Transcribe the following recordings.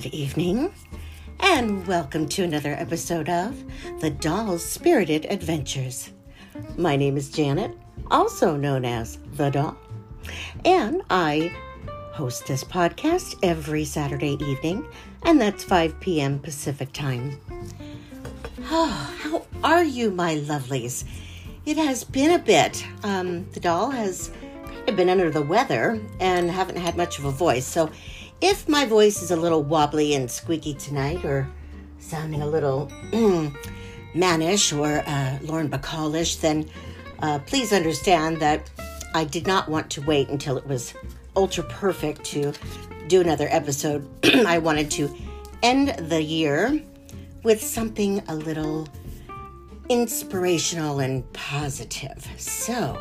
Good evening, and welcome to another episode of The Doll's Spirited Adventures. My name is Janet, also known as The Doll, and I host this podcast every Saturday evening, and that's 5 p.m. Pacific time. Oh, how are you, my lovelies? It has been a bit. Um, the doll has been under the weather and haven't had much of a voice, so if my voice is a little wobbly and squeaky tonight, or sounding a little mannish or uh, Lauren Bacallish, then uh, please understand that I did not want to wait until it was ultra perfect to do another episode. I wanted to end the year with something a little inspirational and positive. So,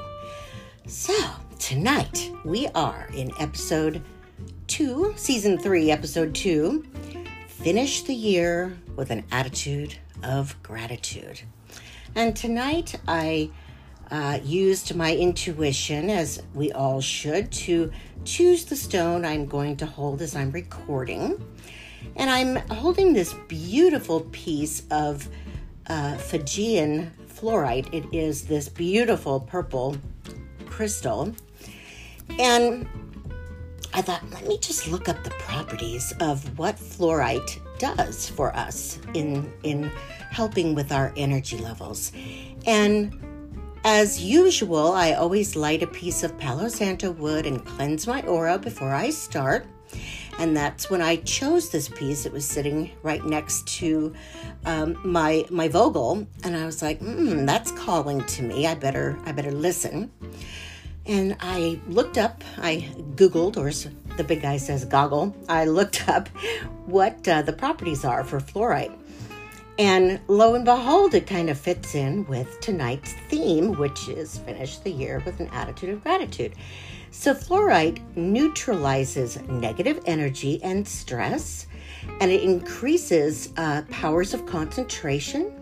so tonight we are in episode 2, Season 3, Episode 2 Finish the Year with an Attitude of Gratitude. And tonight I uh, used my intuition, as we all should, to choose the stone I'm going to hold as I'm recording. And I'm holding this beautiful piece of uh, Fijian fluorite. It is this beautiful purple crystal. And I thought, let me just look up the properties of what fluorite does for us in in helping with our energy levels. And as usual, I always light a piece of Palo Santo wood and cleanse my aura before I start. And that's when I chose this piece. It was sitting right next to um, my my Vogel, and I was like, mm, "That's calling to me. I better I better listen." And I looked up, I Googled, or the big guy says goggle, I looked up what uh, the properties are for fluorite. And lo and behold, it kind of fits in with tonight's theme, which is finish the year with an attitude of gratitude. So, fluorite neutralizes negative energy and stress, and it increases uh, powers of concentration,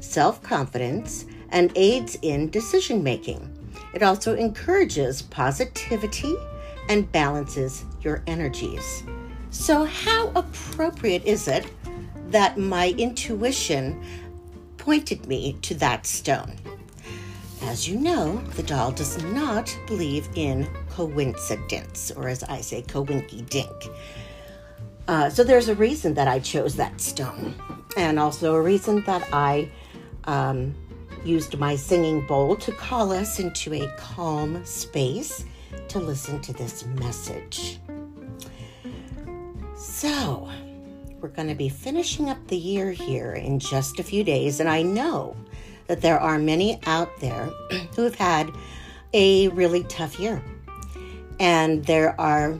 self confidence, and aids in decision making. It also encourages positivity and balances your energies. So, how appropriate is it that my intuition pointed me to that stone? As you know, the doll does not believe in coincidence, or as I say, coinky dink. Uh, so there's a reason that I chose that stone, and also a reason that I um, used my singing bowl to call us into a calm space to listen to this message. So, we're going to be finishing up the year here in just a few days, and I know that there are many out there who have had a really tough year. And there are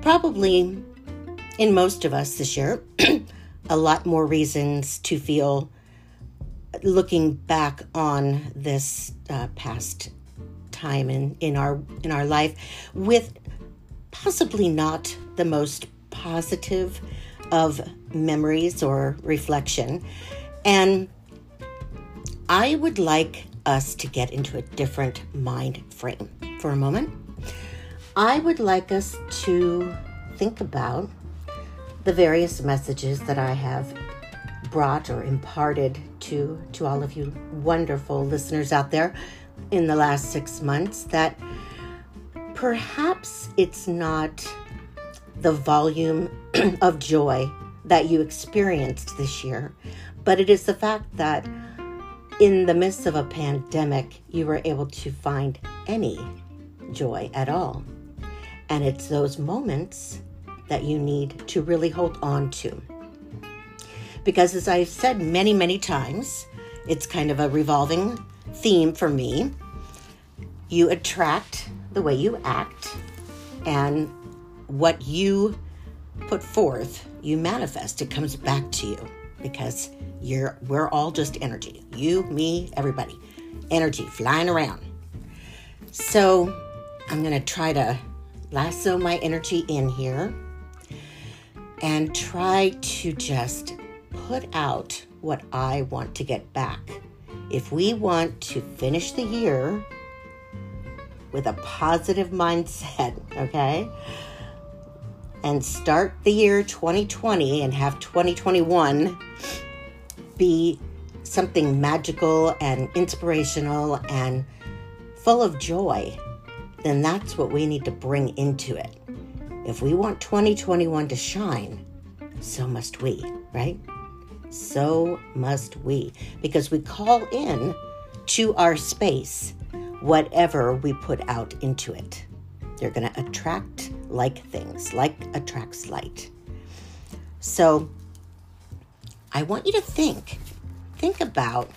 probably, in most of us this year, a lot more reasons to feel looking back on this uh, past time in, in our in our life with possibly not the most positive of memories or reflection. And i would like us to get into a different mind frame for a moment. I would like us to think about the various messages that i have brought or imparted to to all of you wonderful listeners out there in the last 6 months that perhaps it's not the volume of joy that you experienced this year, but it is the fact that in the midst of a pandemic, you were able to find any joy at all. And it's those moments that you need to really hold on to. Because as I've said many, many times, it's kind of a revolving theme for me. You attract the way you act, and what you put forth, you manifest. It comes back to you because you're we're all just energy. You, me, everybody. Energy flying around. So I'm gonna try to lasso my energy in here and try to just put out what I want to get back. If we want to finish the year with a positive mindset, okay? and start the year 2020 and have 2021 be something magical and inspirational and full of joy, then that's what we need to bring into it. If we want 2021 to shine, so must we, right? So must we, because we call in to our space whatever we put out into it. They're going to attract like things, like attracts light. So I want you to think think about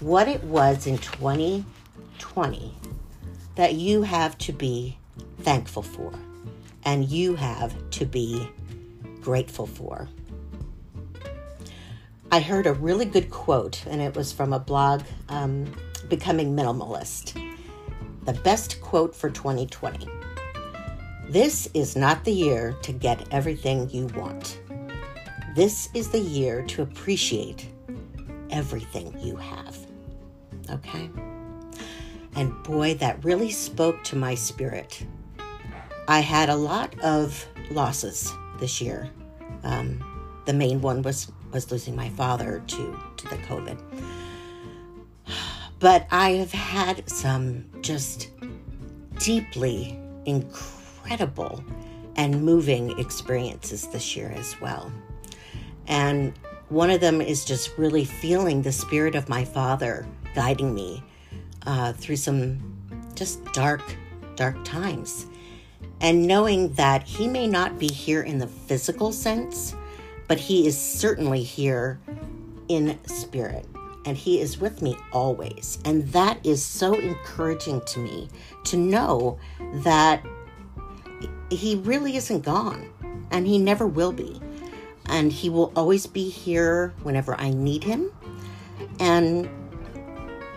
what it was in 2020 that you have to be thankful for and you have to be grateful for. I heard a really good quote, and it was from a blog, um, Becoming Minimalist. The best quote for 2020 This is not the year to get everything you want. This is the year to appreciate everything you have. Okay? And boy, that really spoke to my spirit. I had a lot of losses this year. Um, the main one was was losing my father to to the COVID. But I have had some just deeply incredible and moving experiences this year as well. And one of them is just really feeling the spirit of my father guiding me uh, through some just dark, dark times. And knowing that he may not be here in the physical sense, but he is certainly here in spirit. And he is with me always. And that is so encouraging to me to know that he really isn't gone and he never will be and he will always be here whenever I need him. And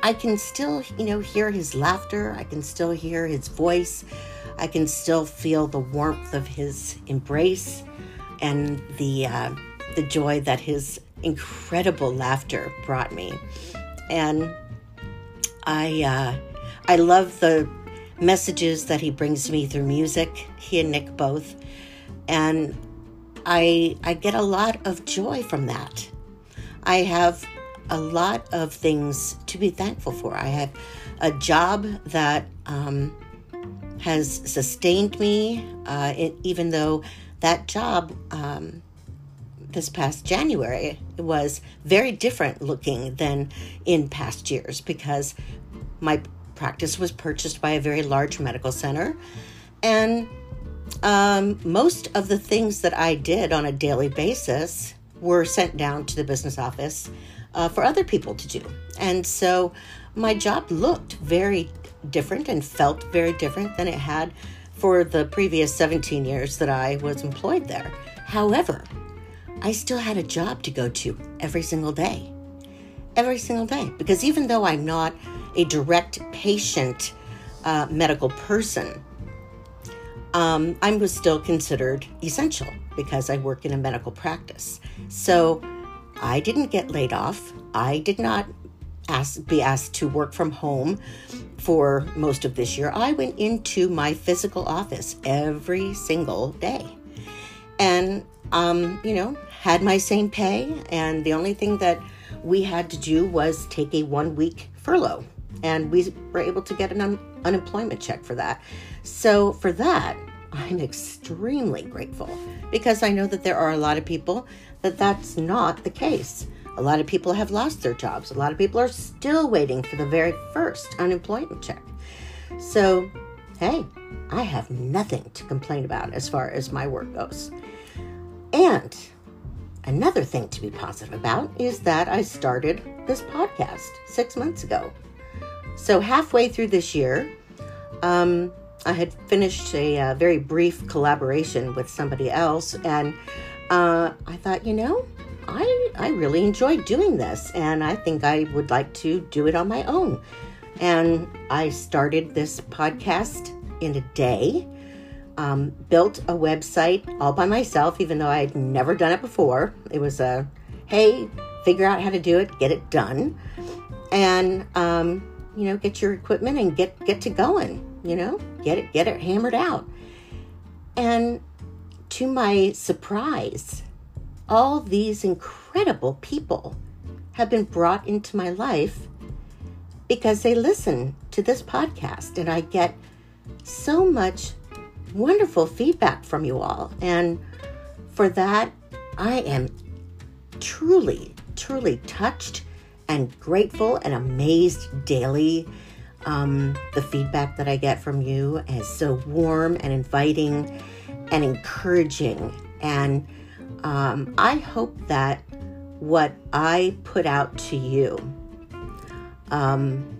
I can still, you know, hear his laughter. I can still hear his voice. I can still feel the warmth of his embrace and the uh, the joy that his incredible laughter brought me. And I uh, I love the messages that he brings me through music. He and Nick both, and I I get a lot of joy from that. I have a lot of things to be thankful for. I have a job that um, has sustained me, uh, it, even though that job um, this past January was very different looking than in past years because my practice was purchased by a very large medical center and um, most of the things that I did on a daily basis were sent down to the business office uh, for other people to do. And so my job looked very different and felt very different than it had for the previous 17 years that I was employed there. However, I still had a job to go to every single day. Every single day. Because even though I'm not a direct patient uh, medical person, um, I was still considered essential because I work in a medical practice. So I didn't get laid off. I did not ask, be asked to work from home for most of this year. I went into my physical office every single day and, um, you know, had my same pay. And the only thing that we had to do was take a one week furlough. And we were able to get an un- unemployment check for that. So, for that, I'm extremely grateful because I know that there are a lot of people that that's not the case. A lot of people have lost their jobs. A lot of people are still waiting for the very first unemployment check. So, hey, I have nothing to complain about as far as my work goes. And another thing to be positive about is that I started this podcast six months ago. So, halfway through this year, um, I had finished a uh, very brief collaboration with somebody else, and uh, I thought, you know, I I really enjoy doing this, and I think I would like to do it on my own. And I started this podcast in a day. Um, built a website all by myself, even though I had never done it before. It was a hey, figure out how to do it, get it done, and um, you know, get your equipment and get get to going. You know, get it get it hammered out. And to my surprise, all these incredible people have been brought into my life because they listen to this podcast and I get so much wonderful feedback from you all. And for that, I am truly, truly touched and grateful and amazed daily. Um, the feedback that I get from you is so warm and inviting and encouraging. And um, I hope that what I put out to you, um,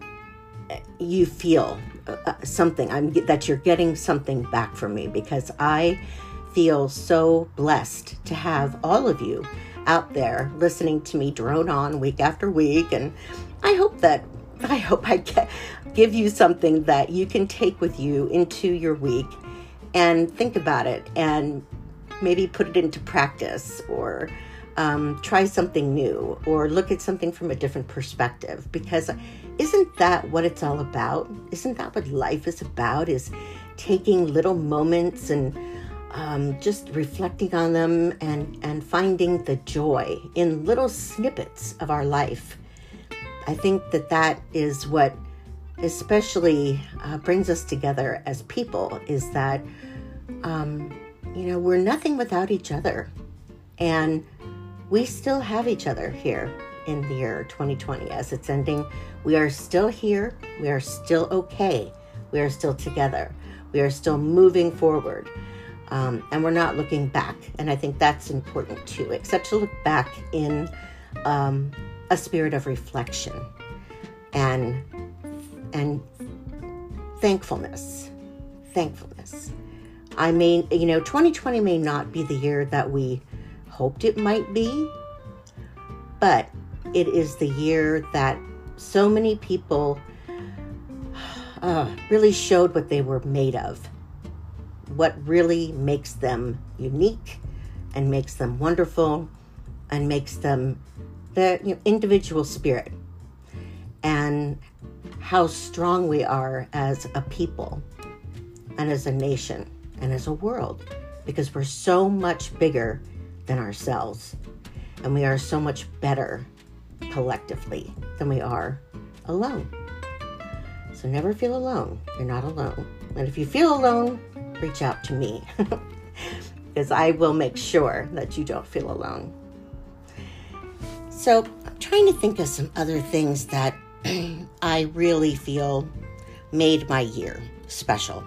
you feel uh, uh, something. I'm that you're getting something back from me because I feel so blessed to have all of you out there listening to me drone on week after week, and I hope that I hope I get, give you something that you can take with you into your week and think about it and maybe put it into practice or um, try something new or look at something from a different perspective. Because isn't that what it's all about? Isn't that what life is about is taking little moments and um, just reflecting on them and and finding the joy in little snippets of our life? I think that that is what especially uh, brings us together as people is that um, you know we're nothing without each other and we still have each other here in the year 2020 as it's ending. We are still here. We are still okay. We are still together. We are still moving forward. Um, and we're not looking back. And I think that's important too, except to look back in um, a spirit of reflection and and thankfulness. Thankfulness. I mean, you know, 2020 may not be the year that we hoped it might be, but it is the year that so many people uh, really showed what they were made of, what really makes them unique and makes them wonderful and makes them the you know, individual spirit and how strong we are as a people and as a nation and as a world because we're so much bigger than ourselves. And we are so much better collectively than we are alone. So never feel alone. You're not alone. And if you feel alone, reach out to me because I will make sure that you don't feel alone. So I'm trying to think of some other things that I really feel made my year special.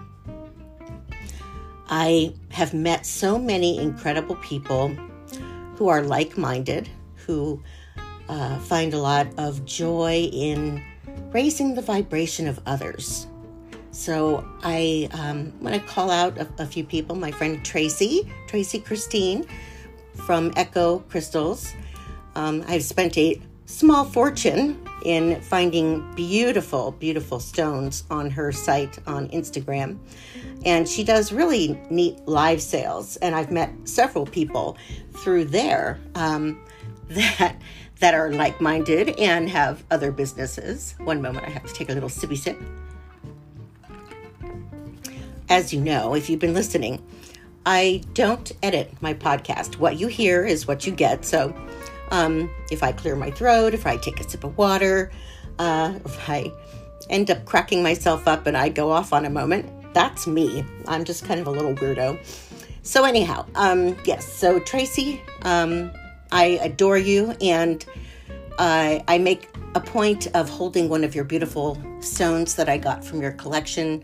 I have met so many incredible people who are like minded, who uh, find a lot of joy in raising the vibration of others. So I um, want to call out a, a, few people. My friend Tracy, Tracy Christine from Echo Crystals. Um, I've spent a small fortune in finding beautiful, beautiful stones on her site on Instagram. And she does really neat live sales. And I've met several people through there um, that that are like-minded and have other businesses. One moment, I have to take a little sippy sip. As you know, if you've been listening, I don't edit my podcast. What you hear is what you get. So um, if I clear my throat, if I take a sip of water, uh, if I end up cracking myself up and I go off on a moment, that's me. I'm just kind of a little weirdo. So, anyhow, um, yes, so Tracy, um, I adore you, and uh, I make a point of holding one of your beautiful stones that I got from your collection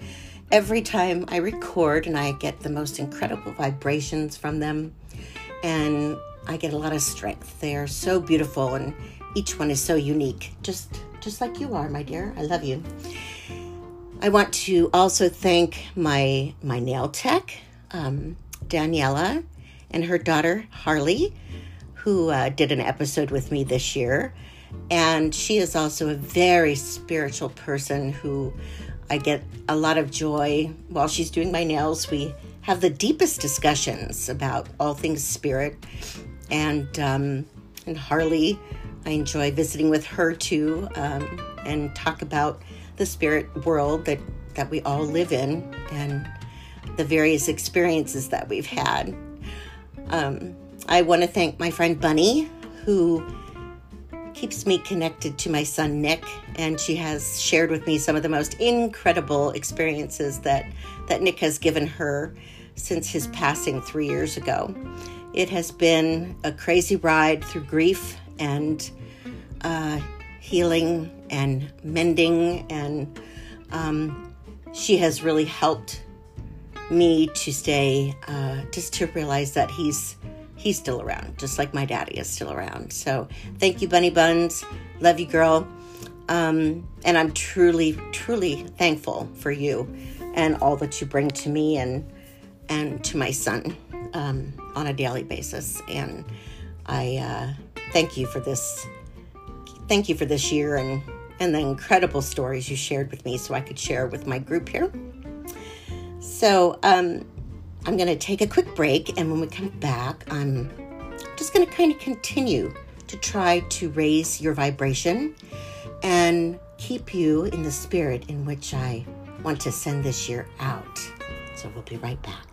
every time I record, and I get the most incredible vibrations from them. And I get a lot of strength. They are so beautiful and each one is so unique. Just just like you are, my dear. I love you. I want to also thank my my nail tech, um, Daniela, and her daughter Harley, who uh, did an episode with me this year. And she is also a very spiritual person who I get a lot of joy while she's doing my nails. We have the deepest discussions about all things spirit and um, and Harley. I enjoy visiting with her too, um, and talk about the spirit world that that we all live in and the various experiences that we've had. Um, I want to thank my friend Bunny, who keeps me connected to my son Nick, and she has shared with me some of the most incredible experiences that, that Nick has given her since his passing three years ago. It has been a crazy ride through grief and uh, healing and mending, and um, she has really helped me to stay, uh, just to realize that he's he's still around, just like my daddy is still around. So thank you, Bunny Buns. Love you, girl. Um, and I'm truly, truly thankful for you and all that you bring to me and and to my son um, on a daily basis. And I uh, thank you for this. Thank you for this year and and the incredible stories you shared with me, so I could share with my group here. So um, I'm going to take a quick break, and when we come back, I'm just going to kind of continue to try to raise your vibration and keep you in the spirit in which I want to send this year out. So we'll be right back.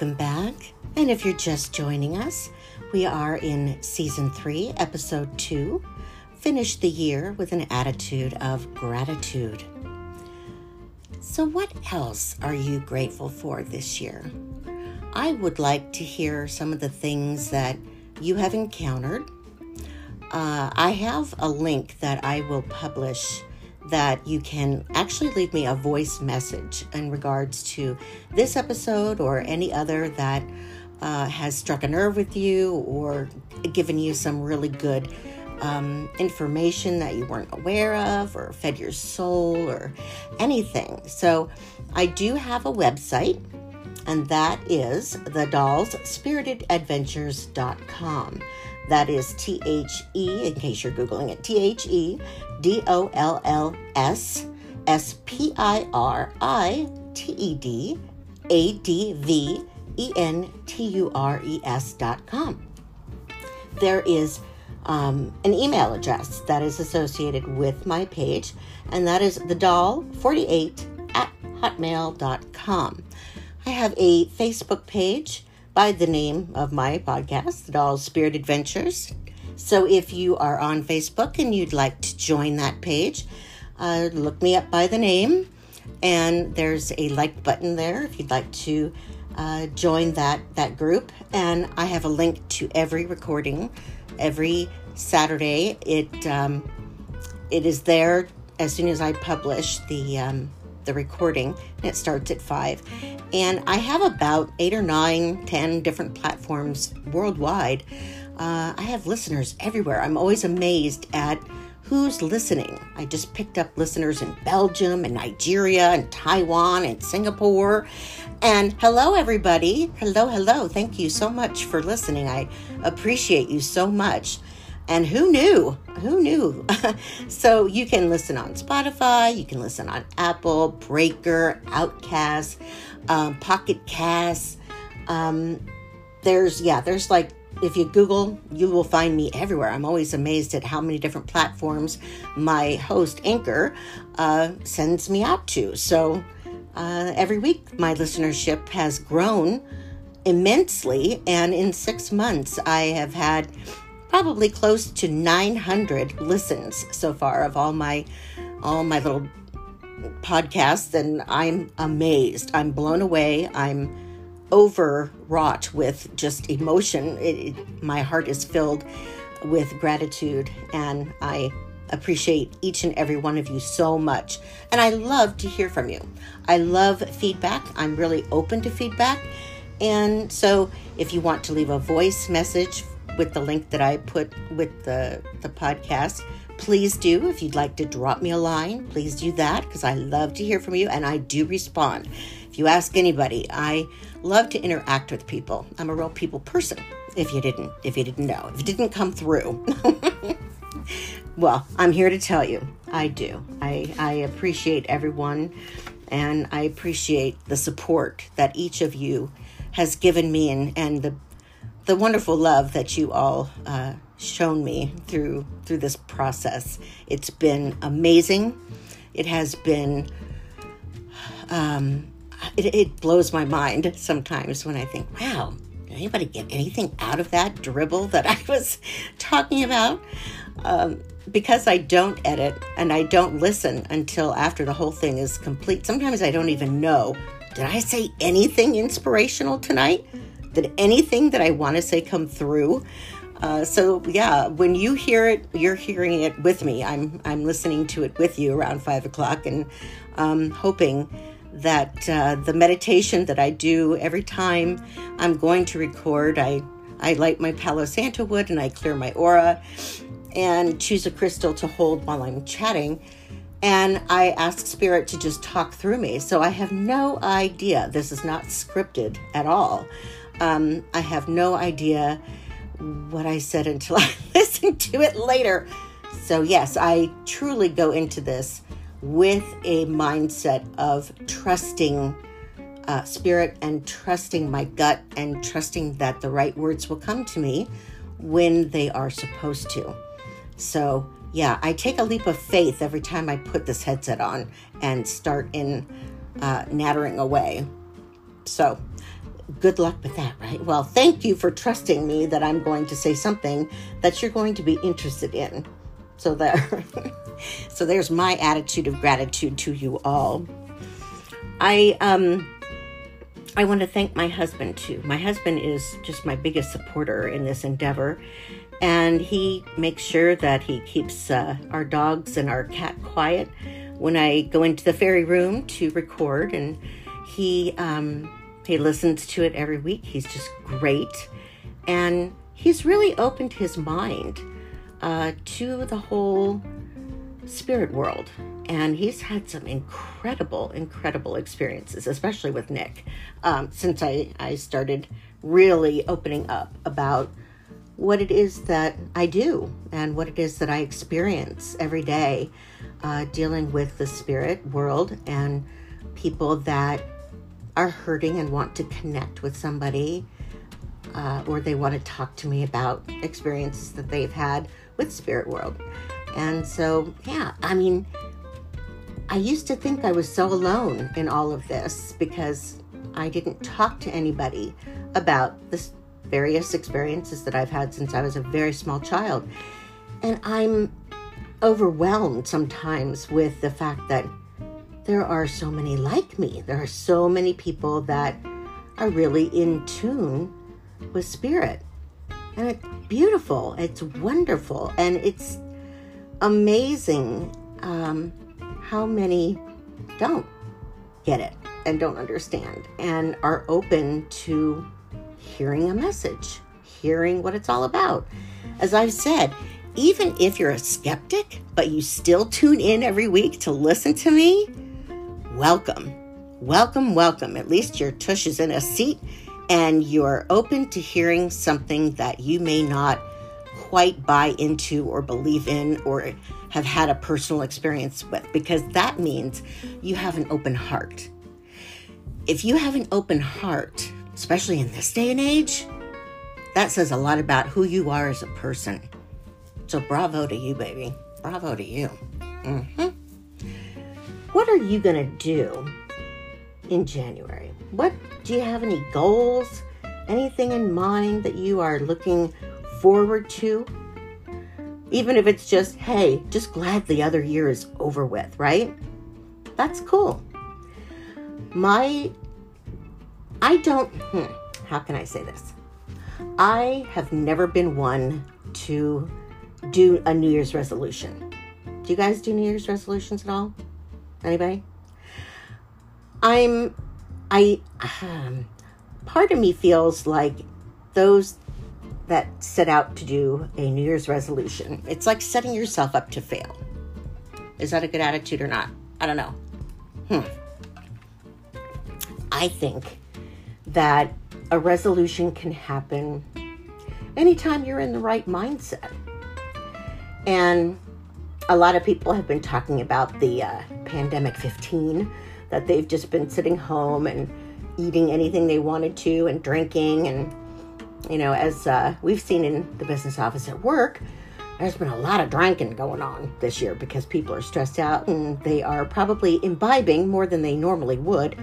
Welcome back. And if you're just joining us, we are in season three, episode two Finish the year with an attitude of gratitude. So, what else are you grateful for this year? I would like to hear some of the things that you have encountered. Uh, I have a link that I will publish that you can actually leave me a voice message in regards to this episode or any other that uh, has struck a nerve with you or given you some really good um, information that you weren't aware of or fed your soul or anything. So I do have a website, and that is the dolls spiritedadventures.com. That is T H E, in case you're Googling it, T H E D O L L S S P I R I T E D A D V E N T U R E S dot com. There is um, an email address that is associated with my page, and that is the doll48 at hotmail.com. I have a Facebook page by the name of my podcast, The Doll's Spirit Adventures. So if you are on Facebook and you'd like to join that page, uh, look me up by the name, and there's a like button there if you'd like to uh, join that that group. And I have a link to every recording, every Saturday. It um, it is there as soon as I publish the um, the recording, and it starts at five. And I have about eight or nine, ten different platforms worldwide. Uh, I have listeners everywhere. I'm always amazed at who's listening. I just picked up listeners in Belgium and Nigeria and Taiwan and Singapore. And hello, everybody. Hello, hello. Thank you so much for listening. I appreciate you so much. And who knew? Who knew? so you can listen on Spotify, you can listen on Apple, Breaker, Outcast, um, Pocket Cast. Um, there's, yeah, there's like, if you Google, you will find me everywhere. I'm always amazed at how many different platforms my host, Anchor, uh, sends me out to. So uh, every week, my listenership has grown immensely. And in six months, I have had probably close to 900 listens so far of all my all my little podcasts and I'm amazed. I'm blown away. I'm overwrought with just emotion. It, it, my heart is filled with gratitude and I appreciate each and every one of you so much. And I love to hear from you. I love feedback. I'm really open to feedback. And so if you want to leave a voice message with the link that I put with the, the podcast. Please do. If you'd like to drop me a line, please do that because I love to hear from you and I do respond. If you ask anybody, I love to interact with people. I'm a real people person. If you didn't, if you didn't know, if it didn't come through. well, I'm here to tell you, I do. I, I appreciate everyone And I appreciate the support that each of you has given me and, and the, the wonderful love that you all uh, shown me through through this process. It's been amazing. It has been um, it, it blows my mind sometimes when I think, wow, did anybody get anything out of that dribble that I was talking about? Um, because I don't edit and I don't listen until after the whole thing is complete, sometimes I don't even know. Did I say anything inspirational tonight? Did anything that I want to say come through? Uh, so yeah, when you hear it, you're hearing it with me. I'm I'm listening to it with you around five o'clock, and um, hoping that uh, the meditation that I do every time I'm going to record, I I light my Palo Santo wood and I clear my aura, and choose a crystal to hold while I'm chatting. And I ask Spirit to just talk through me. So I have no idea. This is not scripted at all. Um, I have no idea what I said until I listen to it later. So, yes, I truly go into this with a mindset of trusting uh, spirit and trusting my gut and trusting that the right words will come to me when they are supposed to. So, yeah, I take a leap of faith every time I put this headset on and start in uh, nattering away. So, good luck with that, right? Well, thank you for trusting me that I'm going to say something that you're going to be interested in. So there so there's my attitude of gratitude to you all. I um I want to thank my husband too. My husband is just my biggest supporter in this endeavor and he makes sure that he keeps uh, our dogs and our cat quiet when I go into the fairy room to record and he um he listens to it every week. He's just great. And he's really opened his mind uh, to the whole spirit world. And he's had some incredible, incredible experiences, especially with Nick, um, since I, I started really opening up about what it is that I do and what it is that I experience every day uh, dealing with the spirit world and people that are hurting and want to connect with somebody, uh, or they want to talk to me about experiences that they've had with Spirit World. And so, yeah, I mean, I used to think I was so alone in all of this because I didn't talk to anybody about the various experiences that I've had since I was a very small child. And I'm overwhelmed sometimes with the fact that there are so many like me. There are so many people that are really in tune with spirit. And it's beautiful, it's wonderful, and it's amazing um, how many don't get it and don't understand and are open to hearing a message, hearing what it's all about. As I've said, even if you're a skeptic, but you still tune in every week to listen to me, welcome. Welcome, welcome. At least your tush is in a seat and you're open to hearing something that you may not quite buy into or believe in or have had a personal experience with, because that means you have an open heart. If you have an open heart, especially in this day and age, that says a lot about who you are as a person. So, bravo to you, baby. Bravo to you. Mm-hmm. What are you going to do in January? What do you have any goals? Anything in mind that you are looking forward to? Even if it's just, hey, just glad the other year is over with, right? That's cool. My, I don't, hmm, how can I say this? I have never been one to do a New Year's resolution. Do you guys do New Year's resolutions at all? Anybody? I'm, I, um, part of me feels like those that set out to do a New Year's resolution, it's like setting yourself up to fail. Is that a good attitude or not? I don't know. Hmm. I think that a resolution can happen anytime you're in the right mindset. And a lot of people have been talking about the uh, pandemic 15 that they've just been sitting home and eating anything they wanted to and drinking. And, you know, as uh, we've seen in the business office at work, there's been a lot of drinking going on this year because people are stressed out and they are probably imbibing more than they normally would.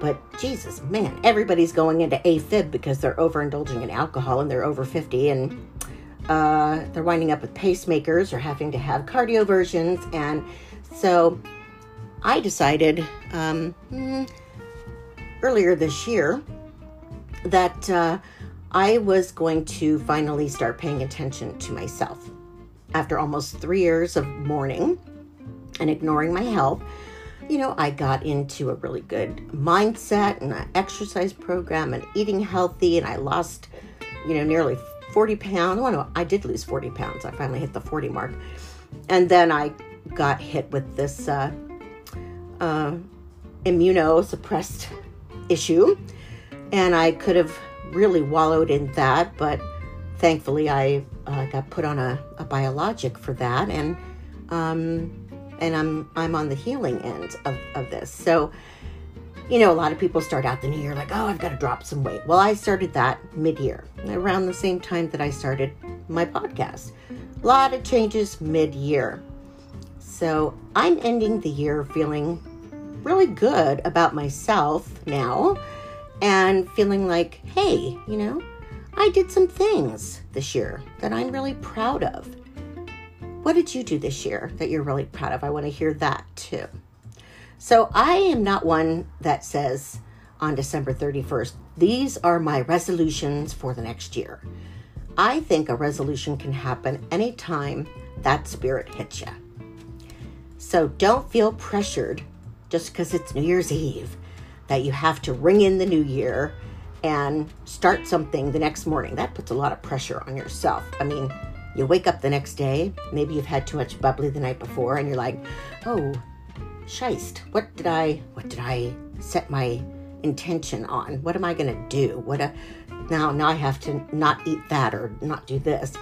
But Jesus, man, everybody's going into AFib because they're overindulging in alcohol and they're over 50 and uh, they're winding up with pacemakers or having to have cardioversions. And so I decided um, hmm, earlier this year that uh, I was going to finally start paying attention to myself after almost three years of mourning and ignoring my health, you know, I got into a really good mindset and an exercise program and eating healthy, and I lost, you know, nearly 40 pounds. No, I did lose 40 pounds. I finally hit the 40 mark. And then I got hit with this uh, uh, immunosuppressed issue, and I could have really wallowed in that, but thankfully I uh, got put on a, a, biologic for that, and um, and I'm I'm on the healing end of, of this. So, you know, a lot of people start out the new year like, oh, I've got to drop some weight. Well, I started that mid year, around the same time that I started my podcast. A lot of changes mid year. So I'm ending the year feeling really good about myself now and feeling like, hey, you know, I did some things this year that I'm really proud of. What did you do this year that you're really proud of? I want to hear that too. So I am not one that says on December 31st, these are my resolutions for the next year. I think a resolution can happen anytime that spirit hits you. So don't feel pressured just because it's New Year's Eve that you have to ring in the new year and start something the next morning. That puts a lot of pressure on yourself. I mean, you wake up the next day, maybe you've had too much bubbly the night before, and you're like, oh, shist, what did I, what did I set my intention on? What am I going to do? What a, now, now I have to not eat that or not do this.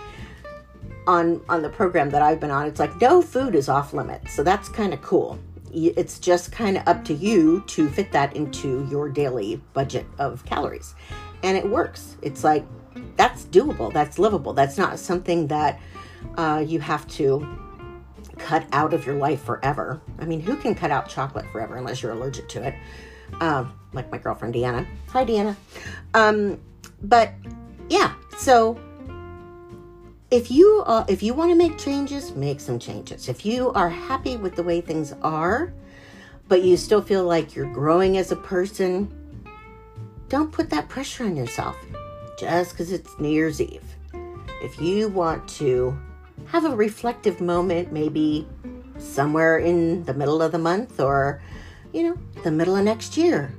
On, on the program that I've been on, it's like no food is off limits. So that's kind of cool it's just kind of up to you to fit that into your daily budget of calories. And it works. It's like that's doable, that's livable. That's not something that uh, you have to cut out of your life forever. I mean, who can cut out chocolate forever unless you're allergic to it? Um, like my girlfriend Deanna. Hi, Deanna. Um, but yeah, so if you uh, if you want to make changes make some changes if you are happy with the way things are but you still feel like you're growing as a person don't put that pressure on yourself just because it's new year's eve if you want to have a reflective moment maybe somewhere in the middle of the month or you know the middle of next year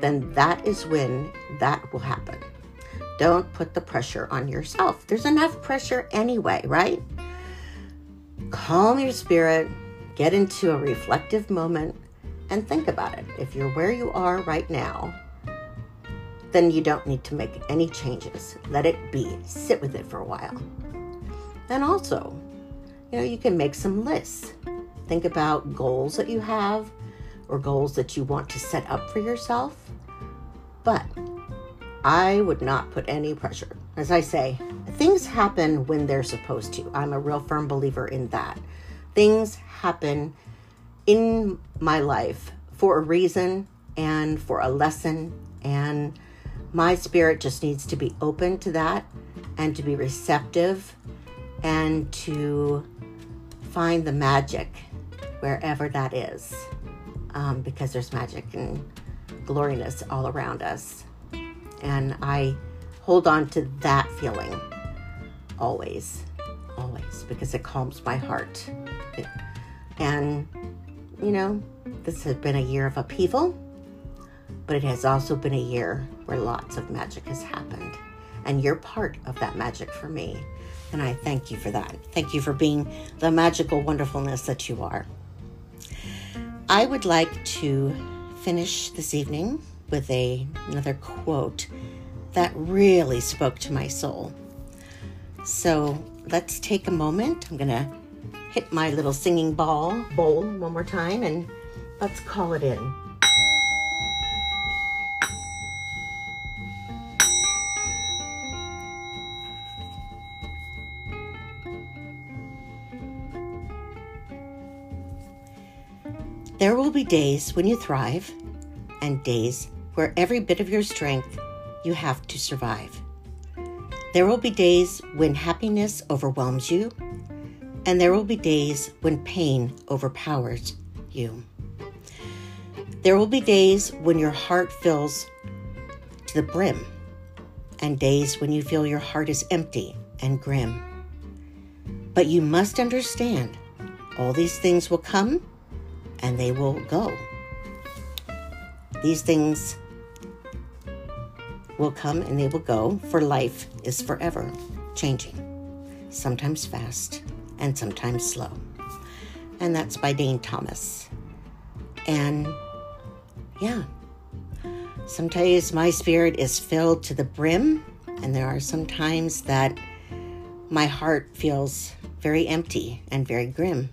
then that is when that will happen don't put the pressure on yourself. There's enough pressure anyway, right? Calm your spirit, get into a reflective moment, and think about it. If you're where you are right now, then you don't need to make any changes. Let it be. Sit with it for a while. And also, you know, you can make some lists. Think about goals that you have or goals that you want to set up for yourself. But I would not put any pressure. As I say, things happen when they're supposed to. I'm a real firm believer in that. Things happen in my life for a reason and for a lesson, and my spirit just needs to be open to that and to be receptive and to find the magic wherever that is um, because there's magic and gloriness all around us. And I hold on to that feeling always, always, because it calms my heart. And, you know, this has been a year of upheaval, but it has also been a year where lots of magic has happened. And you're part of that magic for me. And I thank you for that. Thank you for being the magical wonderfulness that you are. I would like to finish this evening with a, another quote that really spoke to my soul. So let's take a moment. I'm going to hit my little singing ball bowl one more time and let's call it in. There will be days when you thrive and days where every bit of your strength you have to survive. There will be days when happiness overwhelms you, and there will be days when pain overpowers you. There will be days when your heart fills to the brim, and days when you feel your heart is empty and grim. But you must understand all these things will come and they will go. These things will come and they will go, for life is forever changing, sometimes fast and sometimes slow. And that's by Dane Thomas. And yeah, sometimes my spirit is filled to the brim, and there are some times that my heart feels very empty and very grim.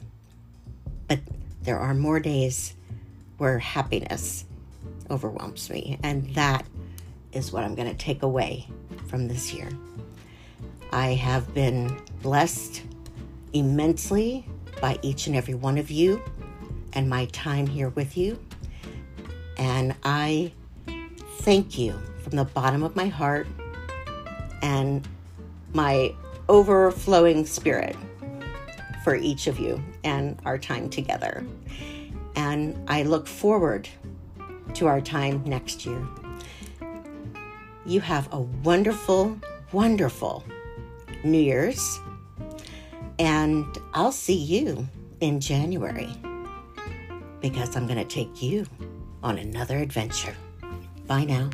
There are more days where happiness overwhelms me, and that is what I'm going to take away from this year. I have been blessed immensely by each and every one of you and my time here with you. And I thank you from the bottom of my heart and my overflowing spirit for each of you and our time together. And I look forward to our time next year. You have a wonderful, wonderful New Year's. And I'll see you in January because I'm going to take you on another adventure. Bye now.